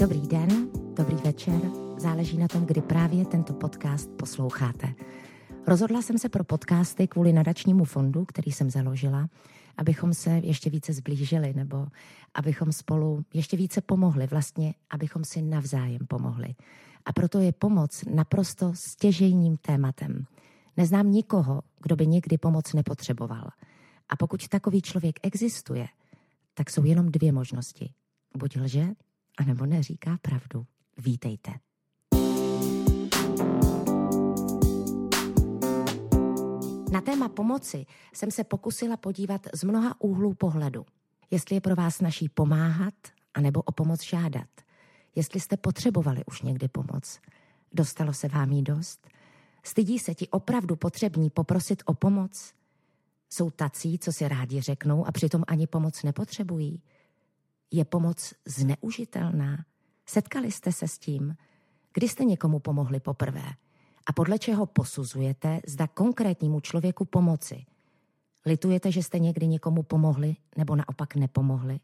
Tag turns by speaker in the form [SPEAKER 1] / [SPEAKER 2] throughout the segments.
[SPEAKER 1] Dobrý den, dobrý večer, záleží na tom, kdy právě tento podcast posloucháte. Rozhodla jsem se pro podcasty kvůli nadačnímu fondu, který jsem založila, abychom se ještě více zblížili nebo abychom spolu ještě více pomohli, vlastně abychom si navzájem pomohli. A proto je pomoc naprosto stěžejním tématem. Neznám nikoho, kdo by někdy pomoc nepotřeboval. A pokud takový člověk existuje, tak jsou jenom dvě možnosti. Buď lže, anebo neříká pravdu. Vítejte. Na téma pomoci jsem se pokusila podívat z mnoha úhlů pohledu. Jestli je pro vás naší pomáhat, anebo o pomoc žádat. Jestli jste potřebovali už někdy pomoc. Dostalo se vám jí dost? Stydí se ti opravdu potřební poprosit o pomoc? Jsou tací, co si rádi řeknou a přitom ani pomoc nepotřebují? Je pomoc zneužitelná? Setkali jste se s tím? Kdy jste někomu pomohli poprvé? A podle čeho posuzujete, zda konkrétnímu člověku pomoci? Litujete, že jste někdy někomu pomohli nebo naopak nepomohli?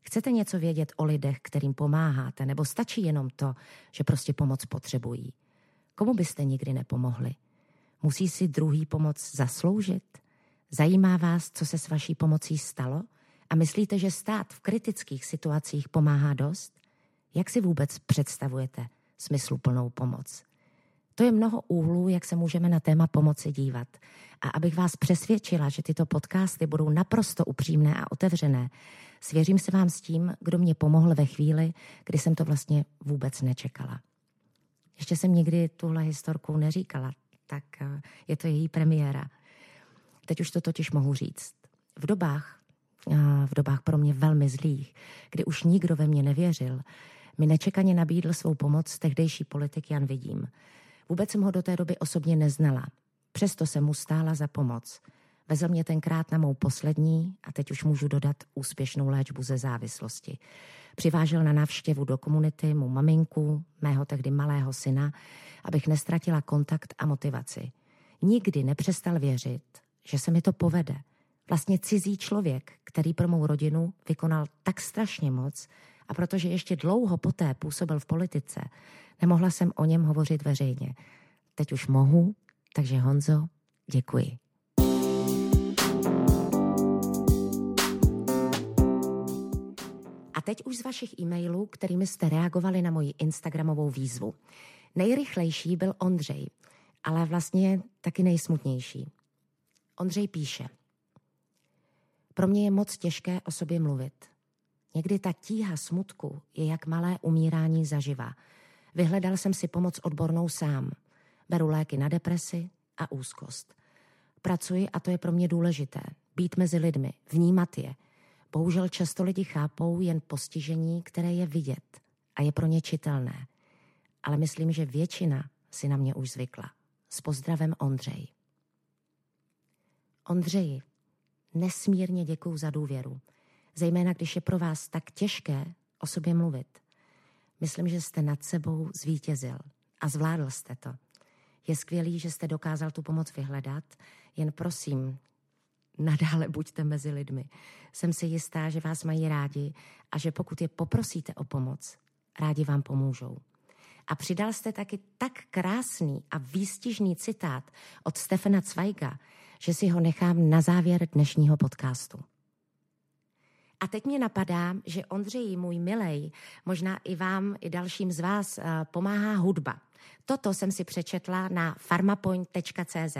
[SPEAKER 1] Chcete něco vědět o lidech, kterým pomáháte, nebo stačí jenom to, že prostě pomoc potřebují? Komu byste nikdy nepomohli? Musí si druhý pomoc zasloužit? Zajímá vás, co se s vaší pomocí stalo? A myslíte, že stát v kritických situacích pomáhá dost? Jak si vůbec představujete smysluplnou pomoc? To je mnoho úhlů, jak se můžeme na téma pomoci dívat. A abych vás přesvědčila, že tyto podcasty budou naprosto upřímné a otevřené, svěřím se vám s tím, kdo mě pomohl ve chvíli, kdy jsem to vlastně vůbec nečekala. Ještě jsem nikdy tuhle historku neříkala, tak eh, je to její premiéra. Teď už to totiž mohu říct. V dobách, v dobách pro mě velmi zlých, kdy už nikdo ve mě nevěřil, mi nečekaně nabídl svou pomoc tehdejší politik Jan Vidím. Vůbec jsem ho do té doby osobně neznala. Přesto jsem mu stála za pomoc. Vezl mě tenkrát na mou poslední, a teď už můžu dodat, úspěšnou léčbu ze závislosti. Přivážel na návštěvu do komunity mu maminku, mého tehdy malého syna, abych nestratila kontakt a motivaci. Nikdy nepřestal věřit, že se mi to povede. Vlastně cizí člověk, který pro mou rodinu vykonal tak strašně moc a protože ještě dlouho poté působil v politice, nemohla jsem o něm hovořit veřejně. Teď už mohu, takže Honzo, děkuji. A teď už z vašich e-mailů, kterými jste reagovali na moji Instagramovou výzvu. Nejrychlejší byl Ondřej, ale vlastně taky nejsmutnější. Ondřej píše. Pro mě je moc těžké o sobě mluvit. Někdy ta tíha smutku je jak malé umírání zaživa. Vyhledal jsem si pomoc odbornou sám. Beru léky na depresi a úzkost. Pracuji a to je pro mě důležité. Být mezi lidmi, vnímat je. Bohužel často lidi chápou jen postižení, které je vidět a je pro ně čitelné. Ale myslím, že většina si na mě už zvykla. S pozdravem Ondřej. Ondřeji, nesmírně děkuji za důvěru, zejména když je pro vás tak těžké o sobě mluvit. Myslím, že jste nad sebou zvítězil a zvládl jste to. Je skvělý, že jste dokázal tu pomoc vyhledat, jen prosím, nadále buďte mezi lidmi. Jsem si jistá, že vás mají rádi a že pokud je poprosíte o pomoc, rádi vám pomůžou. A přidal jste taky tak krásný a výstižný citát od Stefana Zweiga, že si ho nechám na závěr dnešního podcastu. A teď mě napadá, že Ondřej, můj milej, možná i vám, i dalším z vás, eh, pomáhá hudba. Toto jsem si přečetla na farmapoint.cz.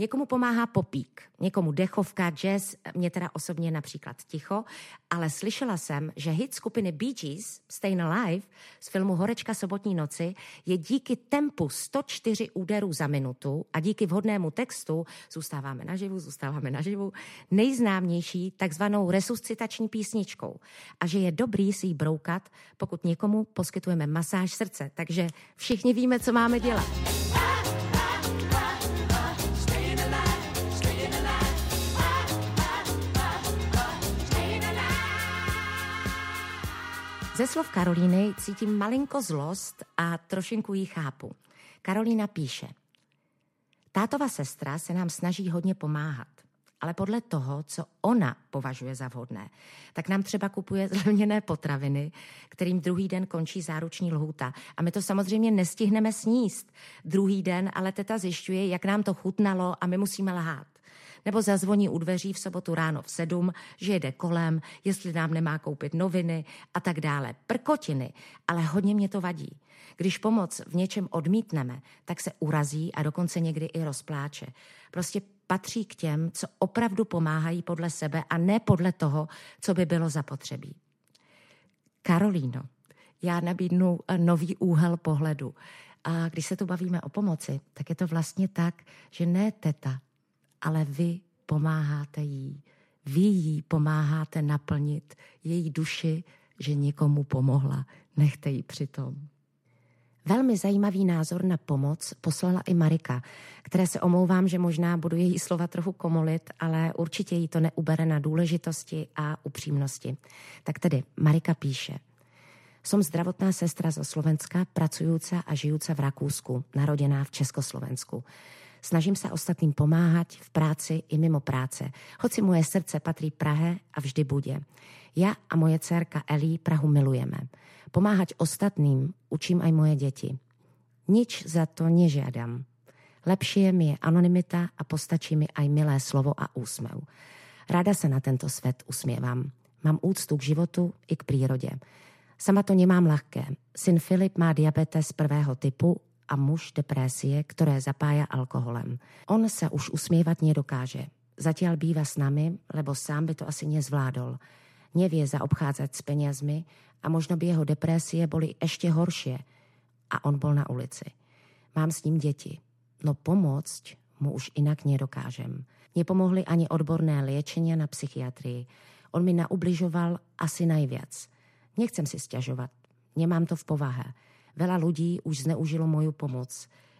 [SPEAKER 1] Někomu pomáhá popík, někomu dechovka, jazz, mě teda osobně například ticho, ale slyšela jsem, že hit skupiny Bee Gees, Stayin' Alive, z filmu Horečka sobotní noci, je díky tempu 104 úderů za minutu a díky vhodnému textu zůstáváme naživu, zůstáváme naživu, nejznámější takzvanou resuscitační písničkou. A že je dobrý si ji broukat, pokud někomu poskytujeme masáž srdce. Takže všichni víme, co máme dělat. Ze slov Karolíny cítím malinko zlost a trošinku ji chápu. Karolína píše. Tátova sestra se nám snaží hodně pomáhat, ale podle toho, co ona považuje za vhodné. Tak nám třeba kupuje zlevněné potraviny, kterým druhý den končí záruční lhůta. A my to samozřejmě nestihneme sníst druhý den, ale teta zjišťuje, jak nám to chutnalo a my musíme lhát nebo zazvoní u dveří v sobotu ráno v sedm, že jede kolem, jestli nám nemá koupit noviny a tak dále. Prkotiny, ale hodně mě to vadí. Když pomoc v něčem odmítneme, tak se urazí a dokonce někdy i rozpláče. Prostě patří k těm, co opravdu pomáhají podle sebe a ne podle toho, co by bylo zapotřebí. Karolíno, já nabídnu eh, nový úhel pohledu. A když se tu bavíme o pomoci, tak je to vlastně tak, že ne teta, ale vy pomáháte jí. Vy jí pomáháte naplnit její duši, že někomu pomohla. Nechte ji přitom. Velmi zajímavý názor na pomoc poslala i Marika, které se omlouvám, že možná budu její slova trochu komolit, ale určitě jí to neubere na důležitosti a upřímnosti. Tak tedy Marika píše. Som zdravotná sestra zo Slovenska, pracující a žijící v Rakúsku, narodená v Československu. Snažím se ostatním pomáhat v práci i mimo práce, hoci moje srdce patří Prahe a vždy bude. Já a moje dcerka Elí Prahu milujeme. Pomáhať ostatným učím aj moje děti. Nič za to nežiadam. Lepšie mi je anonymita a postačí mi aj milé slovo a úsmev. Ráda se na tento svět usměvám. Mám úctu k životu i k přírodě. Sama to nemám ľahké. Syn Filip má diabetes prvého typu a muž depresie, které zapája alkoholem. On se už usmívat nedokáže. Zatiaľ býva s nami, lebo sám by to asi nezvládol. Nevie zaobchádzať s peniazmi a možno by jeho depresie boli ešte horšie a on bol na ulici. Mám s ním děti, no pomôcť mu už inak nedokážem. Nepomohli ani odborné liečenia na psychiatrii. On mi naubližoval asi najviac. Nechcem si stěžovat, nemám to v povahe. Veľa ľudí už zneužilo moju pomoc.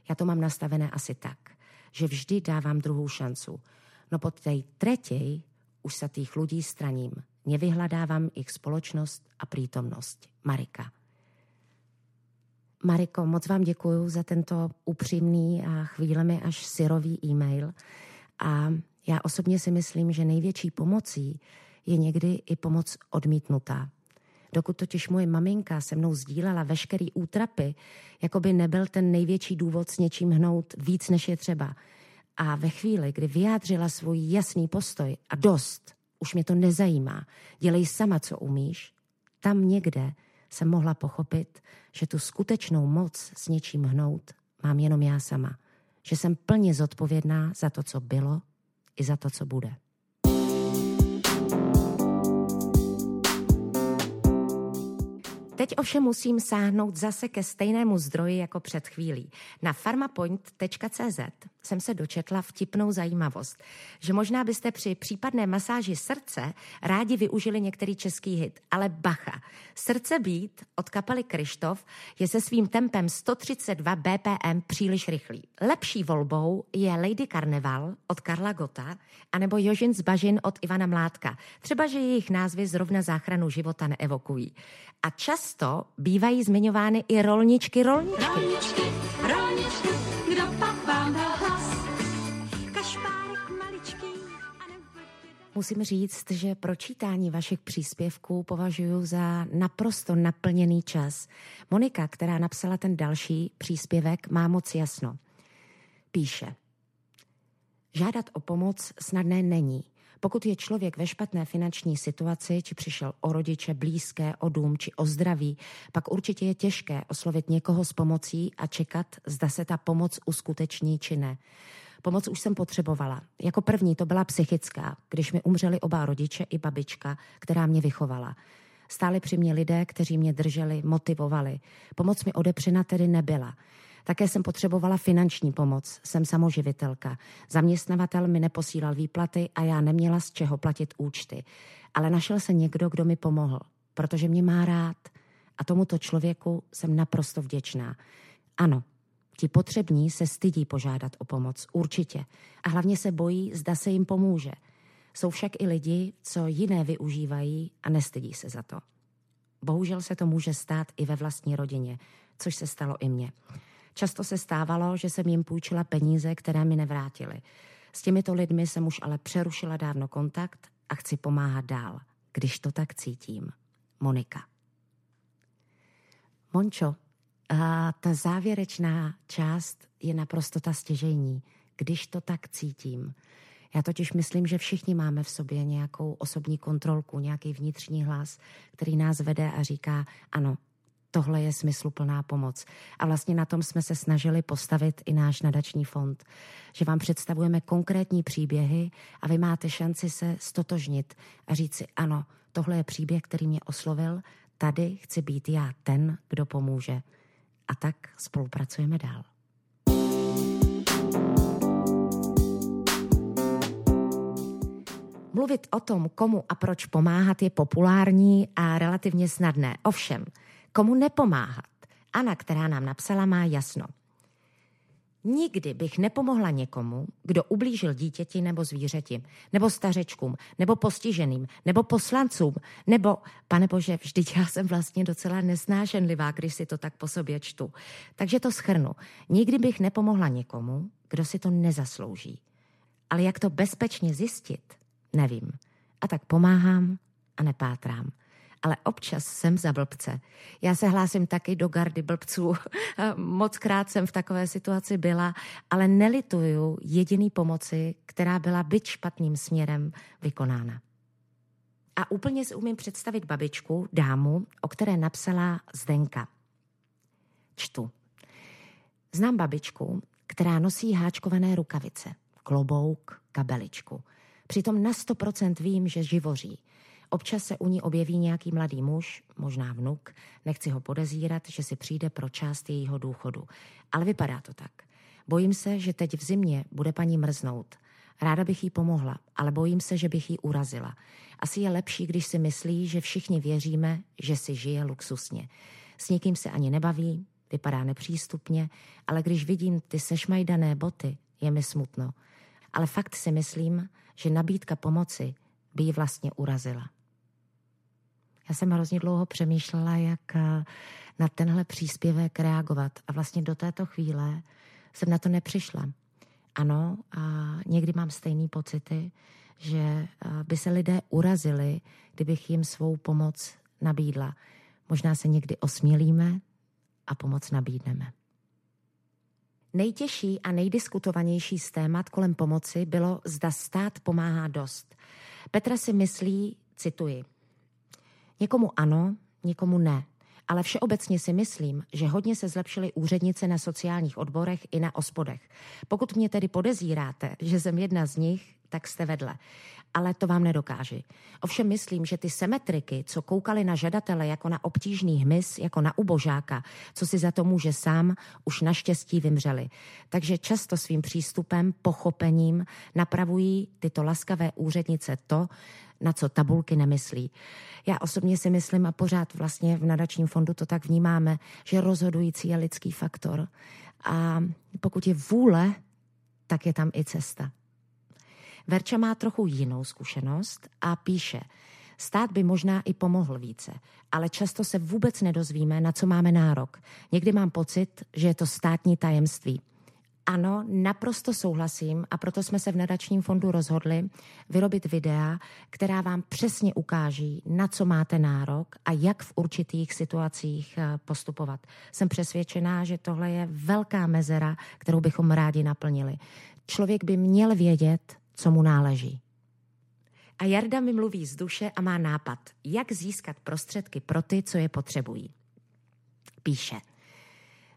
[SPEAKER 1] Ja to mám nastavené asi tak, že vždy dávám druhou šancu. No pod tej tretej už sa tých ľudí straním. Nevyhľadávam ich spoločnosť a prítomnosť. Marika. Mariko, moc vám děkuji za tento upřímný a chvílemi až syrový e-mail. A já osobně si myslím, že největší pomocí je někdy i pomoc odmítnutá. Dokud totiž moje maminka se mnou sdílela veškerý útrapy, jako by nebyl ten největší důvod s něčím hnout víc, než je třeba. A ve chvíli, kdy vyjádřila svůj jasný postoj a dost, už mě to nezajímá, dělej sama, co umíš, tam někde jsem mohla pochopit, že tu skutečnou moc s něčím hnout mám jenom já sama. Že jsem plně zodpovědná za to, co bylo i za to, co bude. Teď ovšem musím sáhnout zase ke stejnému zdroji jako před chvílí. Na farmapoint.cz jsem se dočetla vtipnou zajímavost, že možná byste při případné masáži srdce rádi využili některý český hit, ale bacha. Srdce být od kapely Krištof je se svým tempem 132 BPM příliš rychlý. Lepší volbou je Lady Carnival od Karla Gota anebo Jožin z Bažin od Ivana Mládka. Třeba, že jejich názvy zrovna záchranu života neevokují. A často bývají zmiňovány i rolničky. Rolničky, rolničky, Musím říct, že pročítání vašich příspěvků považuji za naprosto naplněný čas. Monika, která napsala ten další příspěvek, má moc jasno. Píše. Žádat o pomoc snadné není. Pokud je člověk ve špatné finanční situaci, či přišel o rodiče, blízké, o dům, či o zdraví, pak určitě je těžké oslovit někoho s pomocí a čekat, zda se ta pomoc uskuteční či ne. Pomoc už jsem potřebovala. Jako první to byla psychická, když mi umřeli oba rodiče i babička, která mě vychovala. Stáli při mě lidé, kteří mě drželi, motivovali. Pomoc mi odepřena tedy nebyla. Také jsem potřebovala finanční pomoc, jsem samoživitelka. Zaměstnavatel mi neposílal výplaty a já neměla z čeho platit účty. Ale našel se někdo, kdo mi pomohl, protože mě má rád. A tomuto člověku jsem naprosto vděčná. Ano, ti potřební se stydí požádat o pomoc, určitě. A hlavně se bojí, zda se jim pomůže. Jsou však i lidi, co jiné využívají a nestydí se za to. Bohužel se to může stát i ve vlastní rodině, což se stalo i mně. Často se stávalo, že jsem jim půjčila peníze, které mi nevrátili. S těmito lidmi jsem už ale přerušila dávno kontakt a chci pomáhat dál, když to tak cítím. Monika. Mončo, ta závěrečná část je naprosto ta stěžejní, když to tak cítím. Já totiž myslím, že všichni máme v sobě nějakou osobní kontrolku, nějaký vnitřní hlas, který nás vede a říká, ano, tohle je smysluplná pomoc. A vlastně na tom jsme se snažili postavit i náš nadační fond, že vám představujeme konkrétní příběhy a vy máte šanci se stotožnit a říct si, ano, tohle je příběh, který mě oslovil, tady chci být já ten, kdo pomůže. A tak spolupracujeme dál. Mluvit o tom, komu a proč pomáhat, je populární a relativně snadné. Ovšem, komu nepomáhat? Ana, která nám napsala, má jasno. Nikdy bych nepomohla někomu, kdo ublížil dítěti nebo zvířeti, nebo stařečkům, nebo postiženým, nebo poslancům, nebo, pane bože, vždyť já jsem vlastně docela nesnášenlivá, když si to tak po sobě čtu. Takže to schrnu. Nikdy bych nepomohla někomu, kdo si to nezaslouží. Ale jak to bezpečně zjistit, nevím. A tak pomáhám a nepátrám ale občas jsem za blbce. Já se hlásím taky do gardy blbců. Moc krát jsem v takové situaci byla, ale nelituju jediný pomoci, která byla byť špatným směrem vykonána. A úplně si umím představit babičku, dámu, o které napsala Zdenka. Čtu. Znám babičku, která nosí háčkované rukavice, klobouk, kabeličku. Přitom na 100% vím, že živoří. Občas se u ní objeví nějaký mladý muž, možná vnuk, nechci ho podezírat, že si přijde pro část jejího důchodu. Ale vypadá to tak. Bojím se, že teď v zimě bude paní mrznout. Ráda bych jí pomohla, ale bojím se, že bych jí urazila. Asi je lepší, když si myslí, že všichni věříme, že si žije luxusně. S nikým se ani nebaví, vypadá nepřístupně, ale když vidím ty sešmajdané boty, je mi smutno. Ale fakt si myslím, že nabídka pomoci by ji vlastně urazila. Já jsem hrozně dlouho přemýšlela, jak eh, na tenhle příspěvek reagovat a vlastně do této chvíle jsem na to nepřišla. Ano, a někdy mám stejné pocity, že eh, by se lidé urazili, kdybych jim svou pomoc nabídla. Možná se někdy osmělíme a pomoc nabídneme. Nejtěžší a nejdiskutovanější z témat kolem pomoci bylo, zda stát pomáhá dost. Petra si myslí, cituji, Někomu ano, někomu ne. Ale všeobecně si myslím, že hodně se zlepšily úřednice na sociálních odborech i na ospodech. Pokud mě tedy podezíráte, že jsem jedna z nich, tak jste vedle. Ale to vám nedokáži. Ovšem myslím, že ty semetriky, co koukali na žadatele jako na obtížný hmyz, jako na ubožáka, co si za to může sám, už naštěstí vymřeli. Takže často svým přístupem, pochopením napravují tyto laskavé úřednice to, na co tabulky nemyslí. Já osobně si myslím a pořád vlastně v nadačním fondu to tak vnímáme, že rozhodující je lidský faktor. A pokud je vůle, tak je tam i cesta. Verča má trochu jinou zkušenost a píše, Stát by možná i pomohl více, ale často se vůbec nedozvíme, na co máme nárok. Někdy mám pocit, že je to státní tajemství. Ano, naprosto souhlasím a proto jsme se v nadačním fondu rozhodli vyrobit videa, která vám přesně ukáží, na co máte nárok a jak v určitých situacích eh, postupovat. Jsem přesvědčená, že tohle je velká mezera, kterou bychom rádi naplnili. Člověk by měl vědět, co mu náleží. A Jarda mi mluví z duše a má nápad, jak získat prostředky pro ty, co je potřebují. Píše –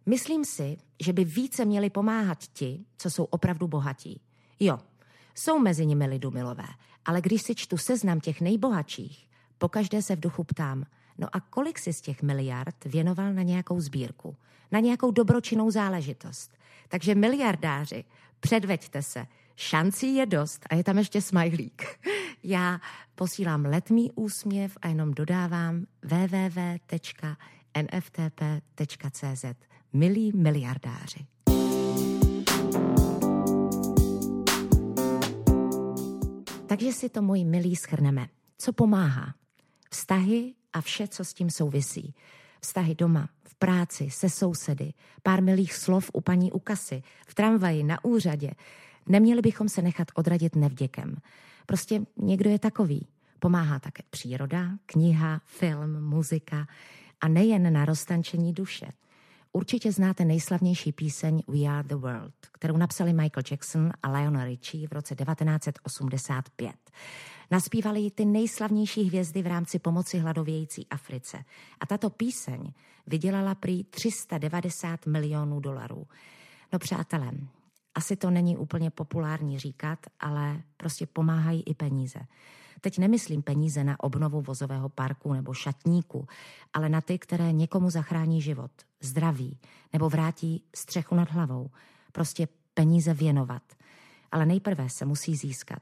[SPEAKER 1] Myslím si, že by více měli pomáhat ti, co jsou opravdu bohatí. Jo, jsou mezi nimi lidumilové, ale když si čtu seznam těch nejbohatších, pokaždé se v duchu ptám, no a kolik si z těch miliard věnoval na nějakou sbírku, na nějakou dobročinnou záležitost. Takže miliardáři, předveďte se, šancí je dost a je tam ještě smajlík. Já posílám letmý úsměv a jenom dodávám www.nftp.cz milí miliardáři. Takže si to, moji milí, schrneme. Co pomáhá? Vztahy a vše, co s tím souvisí. Vztahy doma, v práci, se sousedy, pár milých slov u paní u kasy, v tramvaji, na úřadě, Neměli bychom se nechat odradit nevděkem. Prostě někdo je takový. Pomáhá také příroda, kniha, film, muzika a nejen na roztančení duše. Určitě znáte nejslavnější píseň We Are the World, kterou napsali Michael Jackson a Lionel Richie v roce 1985. Naspívali ji ty nejslavnější hvězdy v rámci pomoci hladovějící Africe. A tato píseň vydělala prý 390 milionů dolarů. No přátelé, asi to není úplně populární říkat, ale prostě pomáhají i peníze. Teď nemyslím peníze na obnovu vozového parku nebo šatníku, ale na ty, které někomu zachrání život, zdraví nebo vrátí střechu nad hlavou. Prostě peníze věnovat. Ale nejprve se musí získat.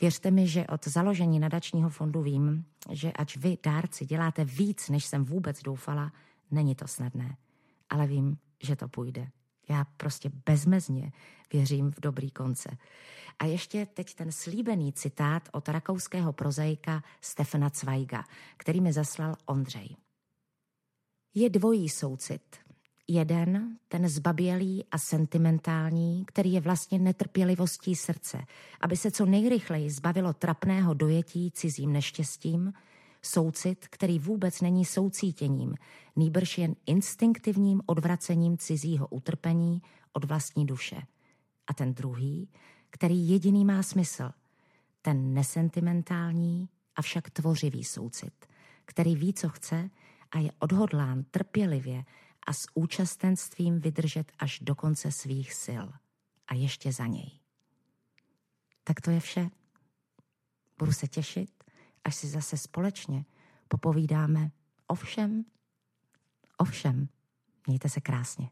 [SPEAKER 1] Věřte mi, že od založení nadačního fondu vím, že ač vy, dárci, děláte víc, než jsem vůbec doufala, není to snadné. Ale vím, že to půjde. Já prostě bezmezně věřím v dobrý konce. A ještě teď ten slíbený citát od rakouského prozaika Stefana Zweiga, který mi zaslal Ondřej. Je dvojí soucit. Jeden, ten zbabělý a sentimentální, který je vlastně netrpělivostí srdce, aby se co nejrychleji zbavilo trapného dojetí cizím neštěstím, soucit, který vůbec není soucítěním, nýbrž jen instinktivním odvracením cizího utrpení od vlastní duše. A ten druhý, který jediný má smysl, ten nesentimentální, avšak tvořivý soucit, který ví, co chce a je odhodlán trpělivě a s účastenstvím vydržet až do konce svých sil. A ještě za něj. Tak to je vše. Budu se těšit, až si zase společně popovídáme o všem, o všem. Mějte se krásně.